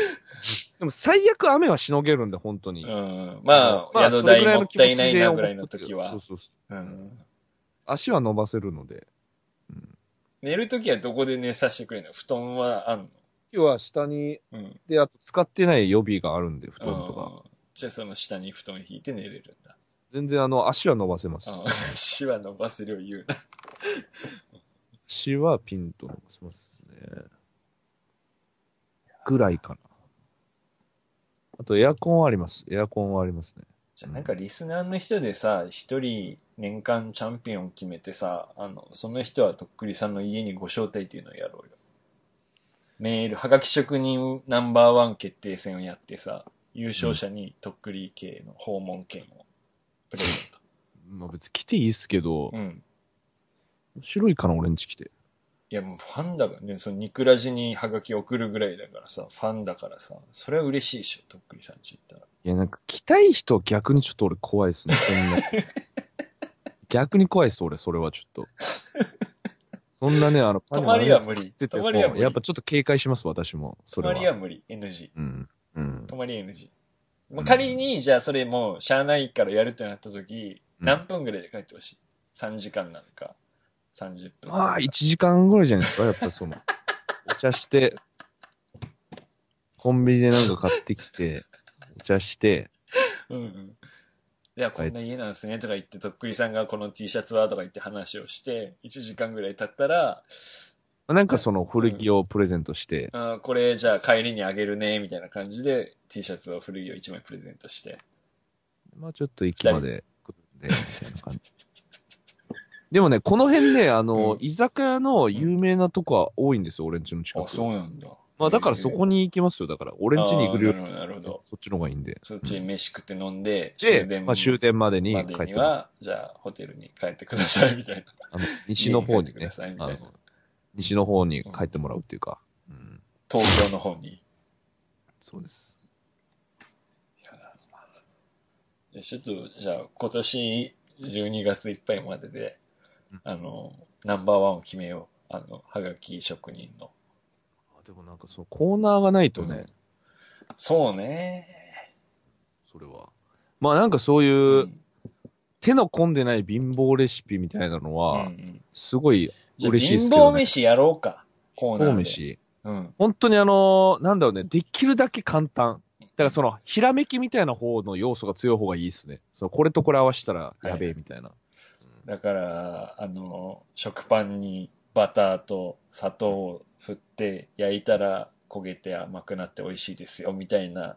でも最悪雨はしのげるんで、本当に。うん。まあ、宿それぐら代もったいないなぐらいの時はよそう。そうそううん。足は伸ばせるので。寝る時はどこで寝させてくれるの？布団はあんの？今日は下に、うん。で、あと使ってない予備があるんで、布団とか。うんじゃあその下に布団引いて寝れるんだ。全然あの、足は伸ばせます。うん。足は伸ばせるを言うな。足はピンと伸ばせますね。ぐらいかな。あとエアコンはあります。エアコンはありますね。じゃあなんかリスナーの人でさ、一人年間チャンピオン決めてさ、あの、その人はとっくりさんの家にご招待っていうのをやろうよ。メール、はがき職人ナンバーワン決定戦をやってさ、優勝者にとっくり系の訪問券をプレゼント。まあ別に来ていいっすけど、うん。面白いかな、俺んち来て。いやもうファンだからね、そのニクラジにハガキ送るぐらいだからさ、ファンだからさ、それは嬉しいでしょ、とっくりさんち行ったら。いや、なんか来たい人逆にちょっと俺怖いっすね、そんな。逆に怖いっす、俺、それはちょっと。そんなね、あの、泊まりは無理食ってても泊まりは無理やっぱちょっと警戒します、私も。そ泊れは。まりは無理、NG。うん。うん。泊まり NG。まあ、うん仮に、じゃあそれもう、しゃあないからやるってなった時、うん何分ぐらいで帰ってほしい ?3 時間なのか、30分。まあ、1時間ぐらいじゃないですか、やっぱその。お茶して、コンビニでなんか買ってきて、お茶して、うんうん。いや、こんな家なんですねとか言って、とっくりさんがこの T シャツはとか言って話をして、1時間ぐらい経ったら、なんかその古着をプレゼントして、あーこれじゃあ帰りにあげるね、みたいな感じで T シャツを古着を1枚プレゼントして。まあちょっと駅まで来るんで、みたいな感じ。でもね、この辺ね、あの、うん居酒屋の有名なとこは多いんですよ、俺んちの近あ、く。そうなんだ。まあだからそこに行きますよ、だから。俺んちに行くよりなるほど。そっちの方がいいんで。そっちに飯食って飲んで、で、まあ終点までにまで帰ってもらうには、じゃあホテルに帰ってください、みたいな。あの、西の方にね 家に帰ってくださいみ、たいなあの、西の方に帰ってもらうっていうか。うん、東京の方に。そうです。でちょっと、じゃあ今年12月いっぱいまでで、あの、ナンバーワンを決めよう。あの、はがき職人の。でもなんかそのコーナーがないとね、うんそうね。それは。まあなんかそういう、手の込んでない貧乏レシピみたいなのうんは、うんすごい嬉しいです貧けど、ね。乏飯やろうか。コーナーで。貧乏飯。うん。本当にあの、なんだろうね、できるだけ簡単。だからその、ひらめきみたいな方の要素が強い方がいいですね。そう、これとこれ合わせたらやべえみたいな。だから、あの、食パンにバターと砂糖を振って焼いたら焦げて甘くなって美味しいですよ、みたいな。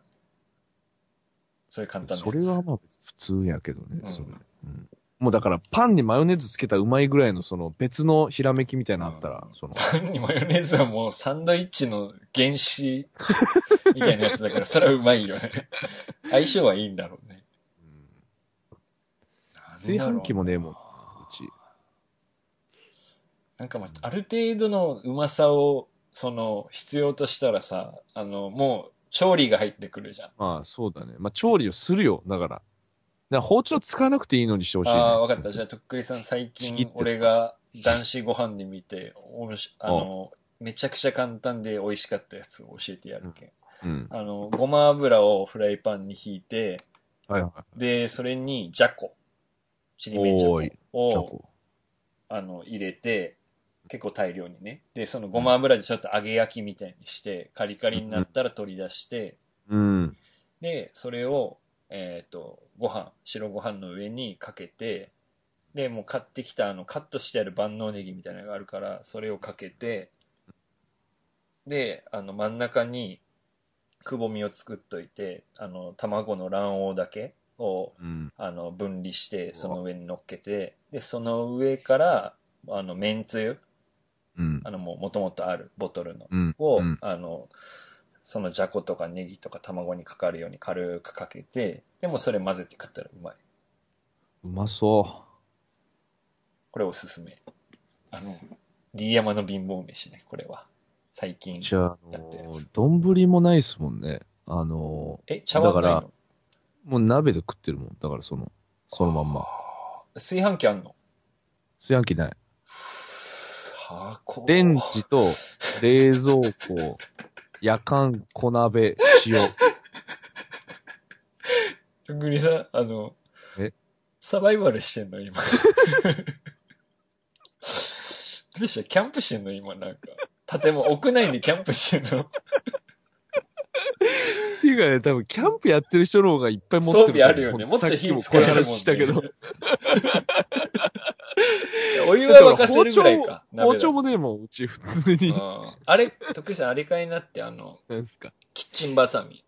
そういう簡単なやつそれはまあ普通やけどね、うんそれ。うんもうだからパンにマヨネーズつけたらうまいぐらいのその別のひらめきみたいなのあったら、うんその、パンにマヨネーズはもうサンドイッチの原子 みたいなやつだから、それはうまいよね。相性はいいんだろうね。炊飯器もね、もう、うち。なんかまあ、ある程度のうまさを、その、必要としたらさ、あの、もう、調理が入ってくるじゃん。まあそうだね。まあ調理をするよ、だから。だ包丁使わなくていいのにしてほしい、ね。ああ、わかった。じゃあ、とっくりさん、最近俺が男子ご飯で見て、おもしあの、めちゃくちゃ簡単で美味しかったやつを教えてやるけん。うん。あの、ごま油をフライパンに引いて、はいはい。で、それに、じゃこ。ちりめんじゃこを、あの、入れて、結構大量にね。で、そのごま油でちょっと揚げ焼きみたいにして、カリカリになったら取り出して、う。うん。で、それを、えっ、と、ご飯、白ご飯の上にかけて、で、もう買ってきたあの、カットしてある万能ネギみたいなのがあるから、それをかけて、で、あの、真ん中に、くぼみを作っといて、あの、卵の卵黄だけを、うん。あの、分離して、その上に乗っけて、で、その上から、あの、めんつゆ、うん。あの、もともとあるボトルの、うん。を、うんあの、そのじゃことかネギとか卵にかかるように軽くかけて、でもそれ混ぜて食ったらうまい。うまそこれおすすめ。あの、D 山の貧乏飯ね、これは。最近う。。じゃあ、あ丼もないっすもんね。あの、え、茶碗ないだのもう鍋で食ってるもん。だからその、そのまんま。炊飯器あんの？炊飯器ない。はあ、こう。レンジと冷蔵庫、夜間小鍋、塩。とっくりさん、あの、え？サバイバルしてんの今。どうした？キャンプしてんの？今なんか。建物、屋内でキャンプしてんの？っていうかね、多分キャンプやってる人の方がいっぱい持ってる。装備あるよね。もっと火もこういう使えるもん、ね。話したけど。お湯は沸かせるぐらいか。包丁もね。ね、もううち普通に。うんあれ、とっくりさん、あれかいなって、あの、なんですか？キッチンバサミ。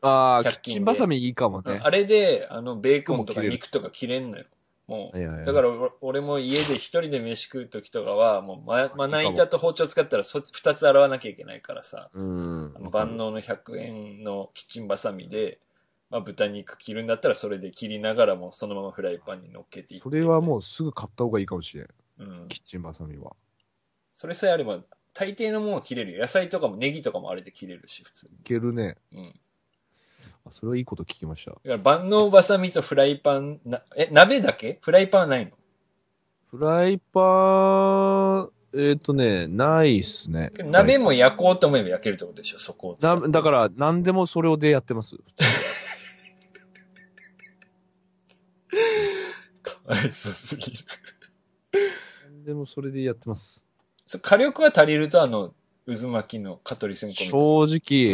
ああ、キ100均でッチンバサミいいかもね。あれで、あの、ベーコンとか肉とか切れんのよ。もう。いやいやだから、お俺も家で一人で飯食う時とかは、もうま、まな板と包丁使ったらそ二つ洗わなきゃいけないからさ、うんあの。万能の100円のキッチンバサミで、まあ、豚肉切るんだったらそれで切りながらもうそのままフライパンに乗っけていってそれはもうすぐ買った方がいいかもしれん。うん。キッチンバサミは。それさえあれば、大抵のものは切れるよ。野菜とかもネギとかもあれで切れるし、普通に。いけるね。うん。あそれはいいこと聞きました。だから万能バサミとフライパン、な、え、鍋だけ？フライパンはないの？フライパン、えっ、とね、ないっすね。鍋も焼こうと思えば焼けるってことでしょ、そこを。な、だから、何でもそれをでやってます。かわいそうすぎる。何でもそれでやってます。そう火力が足りると、あの、渦巻きの蚊取り線香みたいな正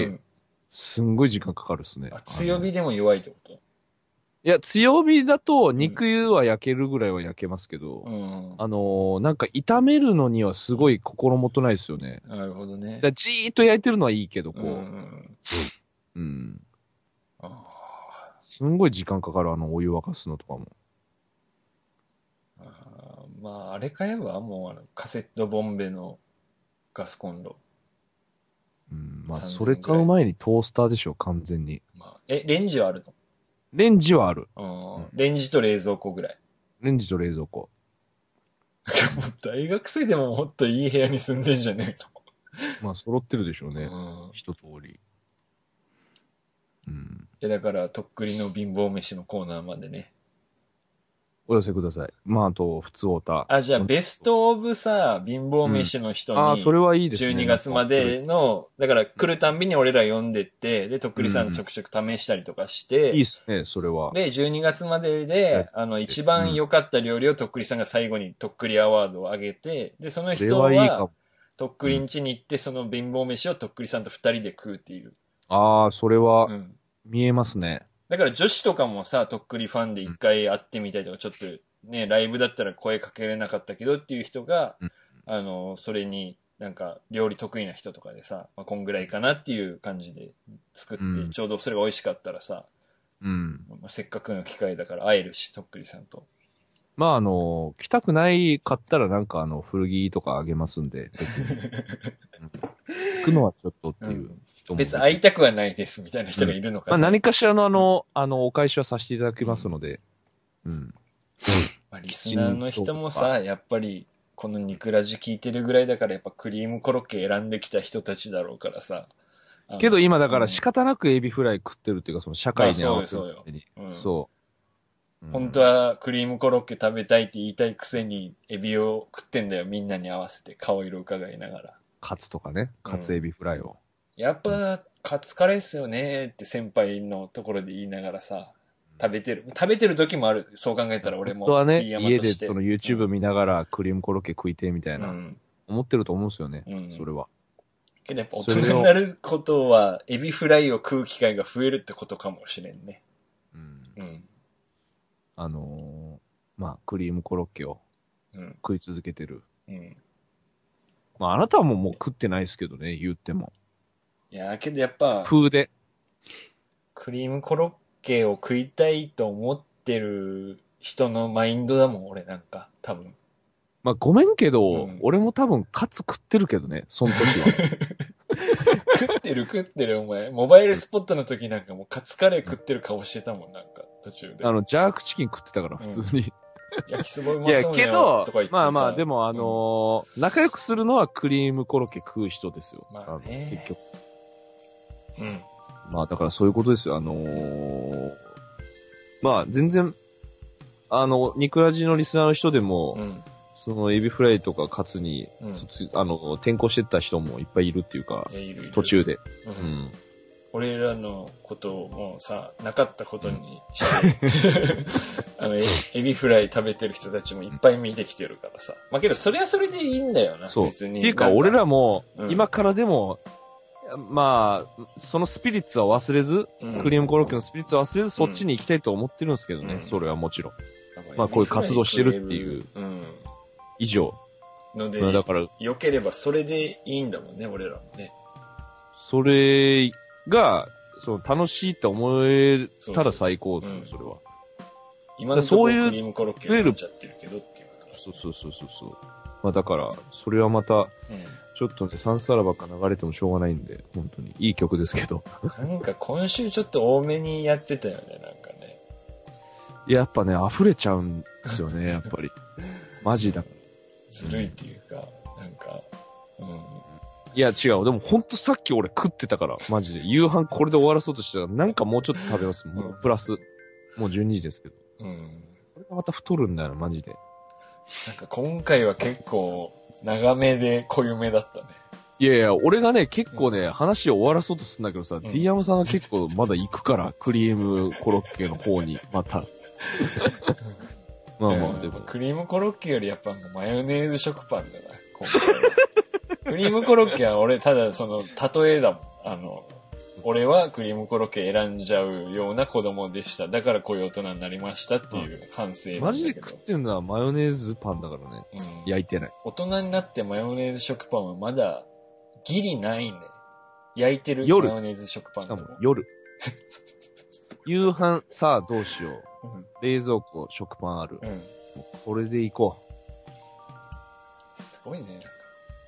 直、うんすんごい時間かかるっすね。あ強火でも弱いってこと？いや、強火だと肉は焼けるぐらいは焼けますけど、うん。あのーなんか炒めるのにはすごい心もとないですよね。なるほどねだか。らじーっと焼いてるのはいいけど、こうんうう、ん。うん。あすんごい時間かかる、あの、お湯沸かすのとかも。まあ、あれ買えば、もうあの、カセットボンベのガスコンロ。うん。まあ、3000それ買う前にトースターでしょ、完全に。まあ、え、レンジはあるレンジはある。のうんうんレンジと冷蔵庫ぐらい。レンジと冷蔵庫。もう大学生でももっといい部屋に住んでんじゃねまあ、揃ってるでしょうえね。の。うん。一通り。うん。いや、だから、とっくりの貧乏飯のコーナーまでね。えお寄せください。まあ、あと、普通オタ。あ、じゃあ、ベストオブさ、貧乏飯の人に、ああ、それはいいですね。12月までの、だから来るたんびに俺ら読んでって、で、とっくりさんちょくちょく試したりとかして、いいっすね、それは。で、12月までで、あの、一番良かった料理をとっくりさんが最後にとっくりアワードをあげて、で、その人は。とっくりん家に行って、その貧乏飯をとっくりさんと二人で食うっていう。ああ、それはうん。見えますね。だから女子とかもさ、とっくりファンで一回会ってみたいとか、ちょっとね、ライブだったら声かけれなかったけどっていう人が、うんあの、それになんか料理得意な人とかでさ、まあ、こんぐらいかなっていう感じで作って、うんちょうどそれが美味しかったらさ、うん。まあ、せっかくの機会だから会えるし、とっくりさんと。まあ、あの、来たくないかったらなんかあの、古着とかあげますんで、別に。くのはちょっとっていう人も。別に会いたくはないですみたいな人がいるのかまあ、な。何かしらのあの、あの、お返しはさせていただきますので。うん。まあ、リスナーの人もさ、やっぱり、このニクラジ聞いてるぐらいだから、やっぱクリームコロッケ選んできた人たちだろうからさ。あのけど今だから仕方なくエビフライ食ってるっていうか、その社会に合わせるまあそうよために。うんそう。うん本当はクリームコロッケ食べたいって言いたいくせに、エビを食ってんだよ、みんなに合わせて顔色伺いながら。カツとかね、カツエビフライを。やっぱ、カツカレーっすよねって先輩のところで言いながらさ、食べてる。食べてる時もある。そう考えたら俺も。本当はね、家としてでその YouTube 見ながらクリームコロッケ食いてえみたいな、うん。思ってると思うんですよねうん。それは。けどやっぱ大人になることは、エビフライを食う機会が増えるってことかもしれんね。うんうん。あのーまあ、クリームコロッケをうん。食い続けてる。うん。まあ、あなたはもうもう食ってないですけどね、言っても。いや、けどやっぱ、風で。クリームコロッケを食いたいと思ってる人のマインドだもん、俺なんか、多分。まあ、ごめんけど、うん俺も多分カツ食ってるけどね、その時は。食ってる食ってる、お前。モバイルスポットの時なんかもうカツカレー食ってる顔してたもん、なんか、途中で。あの、ジャークチキン食ってたから、普通に。焼きそばういや、まそうねけどまあまあ、でもあのー仲良くするのはクリームコロッケ食う人ですよ。まあねの結局。うん。まあだからそういうことですよ。あのーまあ全然、あの、ニクラジのリスナーの人でも、うん。そのエビフライとかカツに、うんそあの、転校してった人もいっぱいいるっていうかい、や、いるいる。途中で。う。うんん。俺らのことをもうさ、なかったことにして、あの、エエビフライ食べてる人たちもいっぱい見てきてるからさ。まあけど、それはそれでいいんだよな、そう。っ別に。ていうか、俺らもう、ん今からでも、まあ、そのスピリッツは忘れず、うんクリームコロッケのスピリッツは忘れず、そっちに行きたいと思ってるんですけどね、うんそれはもちろん。まあこういう活動してるっていう。うん。以上。ので、まあだから、良ければそれでいいんだもんね、俺らもね。それが、その楽しいって思えたら最高ですよ、うんそれは。今のとこそういうろクリームコロッケになっちゃってるけどっていうことだそうそうそうそうそう。まあだから、それはまた、ちょっとね、サンサラばっか流れてもしょうがないんで、本当に。いい曲ですけど。うん。なんか今週ちょっと多めにやってたよね、なんかね。やっぱね、溢れちゃうんですよね、やっぱり。マジだ。ずるいっていうか、なんか、うん。いや、違う。でもほんとさっき俺食ってたから、マジで。夕飯これで終わらそうとしてたら、なんかもうちょっと食べます。もうプラス。もう12時ですけど。うん。これがまた太るんだよな、マジで。なんか今回は結構長めで濃ゆめだったね。いやいや、俺がね、結構ね、話を終わらそうとするんだけどさ、ん D 山さんが結構まだ行くから、クリームコロッケの方に、また。まあまあ、でも。クリームコロッケよりやっぱもうマヨネーズ食パンだな、今回は クリームコロッケは俺ただその例えだもん。あの、俺はクリームコロッケ選んじゃうような子供でした。だからこういう大人になりましたっていう反省なんだけどマジで食ってるのはマヨネーズパンだからね。うん焼いてない。大人になってマヨネーズ食パンはまだギリないね。焼いてるマ夜ヨネーズ食パンしでも。かも夜。夕飯、さあどうしよう。うん冷蔵庫、食パンある。うん。これで行こすごいね。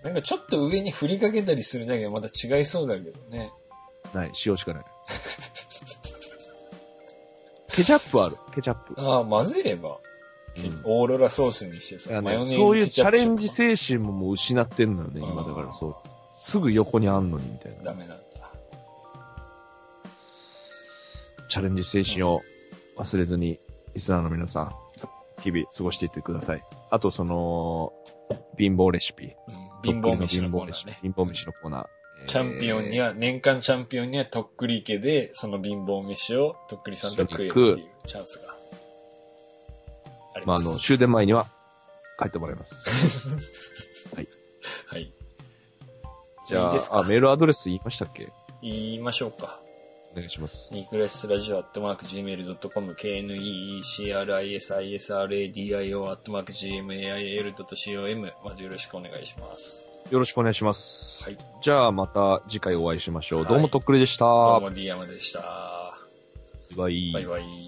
なんかちょっと上に振りかけたりするだけどまた違いそうだけどね。う。ない、塩しかない。ケチャップある。ケチャップ。ああ、混ぜれば、うんオーロラソースにしていさ、やねマヨネーズそういうチャレンジ食精神ももう失ってんのよね、今だからそう。すぐ横にあんのにみたいな。ダメなんだ。チャレンジ精神を忘れずに、リスナーの皆さん、日々過ごしていってください。あと、その、貧乏レシピ。うん貧乏飯のコーナーね。。貧乏飯のコーナー。チャンピオンには、年間チャンピオンにはとっくり家で、その貧乏飯をとっくりさんと食えるっていうチャンスがありまあ、あます。の、終電前には帰ってもらいます。はい。じゃあいいあ、メールアドレス言いましたっけ？言いましょうか。お願いします。ニクレスラジオアットマーク Gmail.com、KNEECRISISRADIO アットマーク GMAIL.com までよろしくお願いします。よろしくお願いします。はい。じゃあ、また次回お会いしましょう。はいどうもとっくりでした。どうも D 山でした。バイバイバイバイ。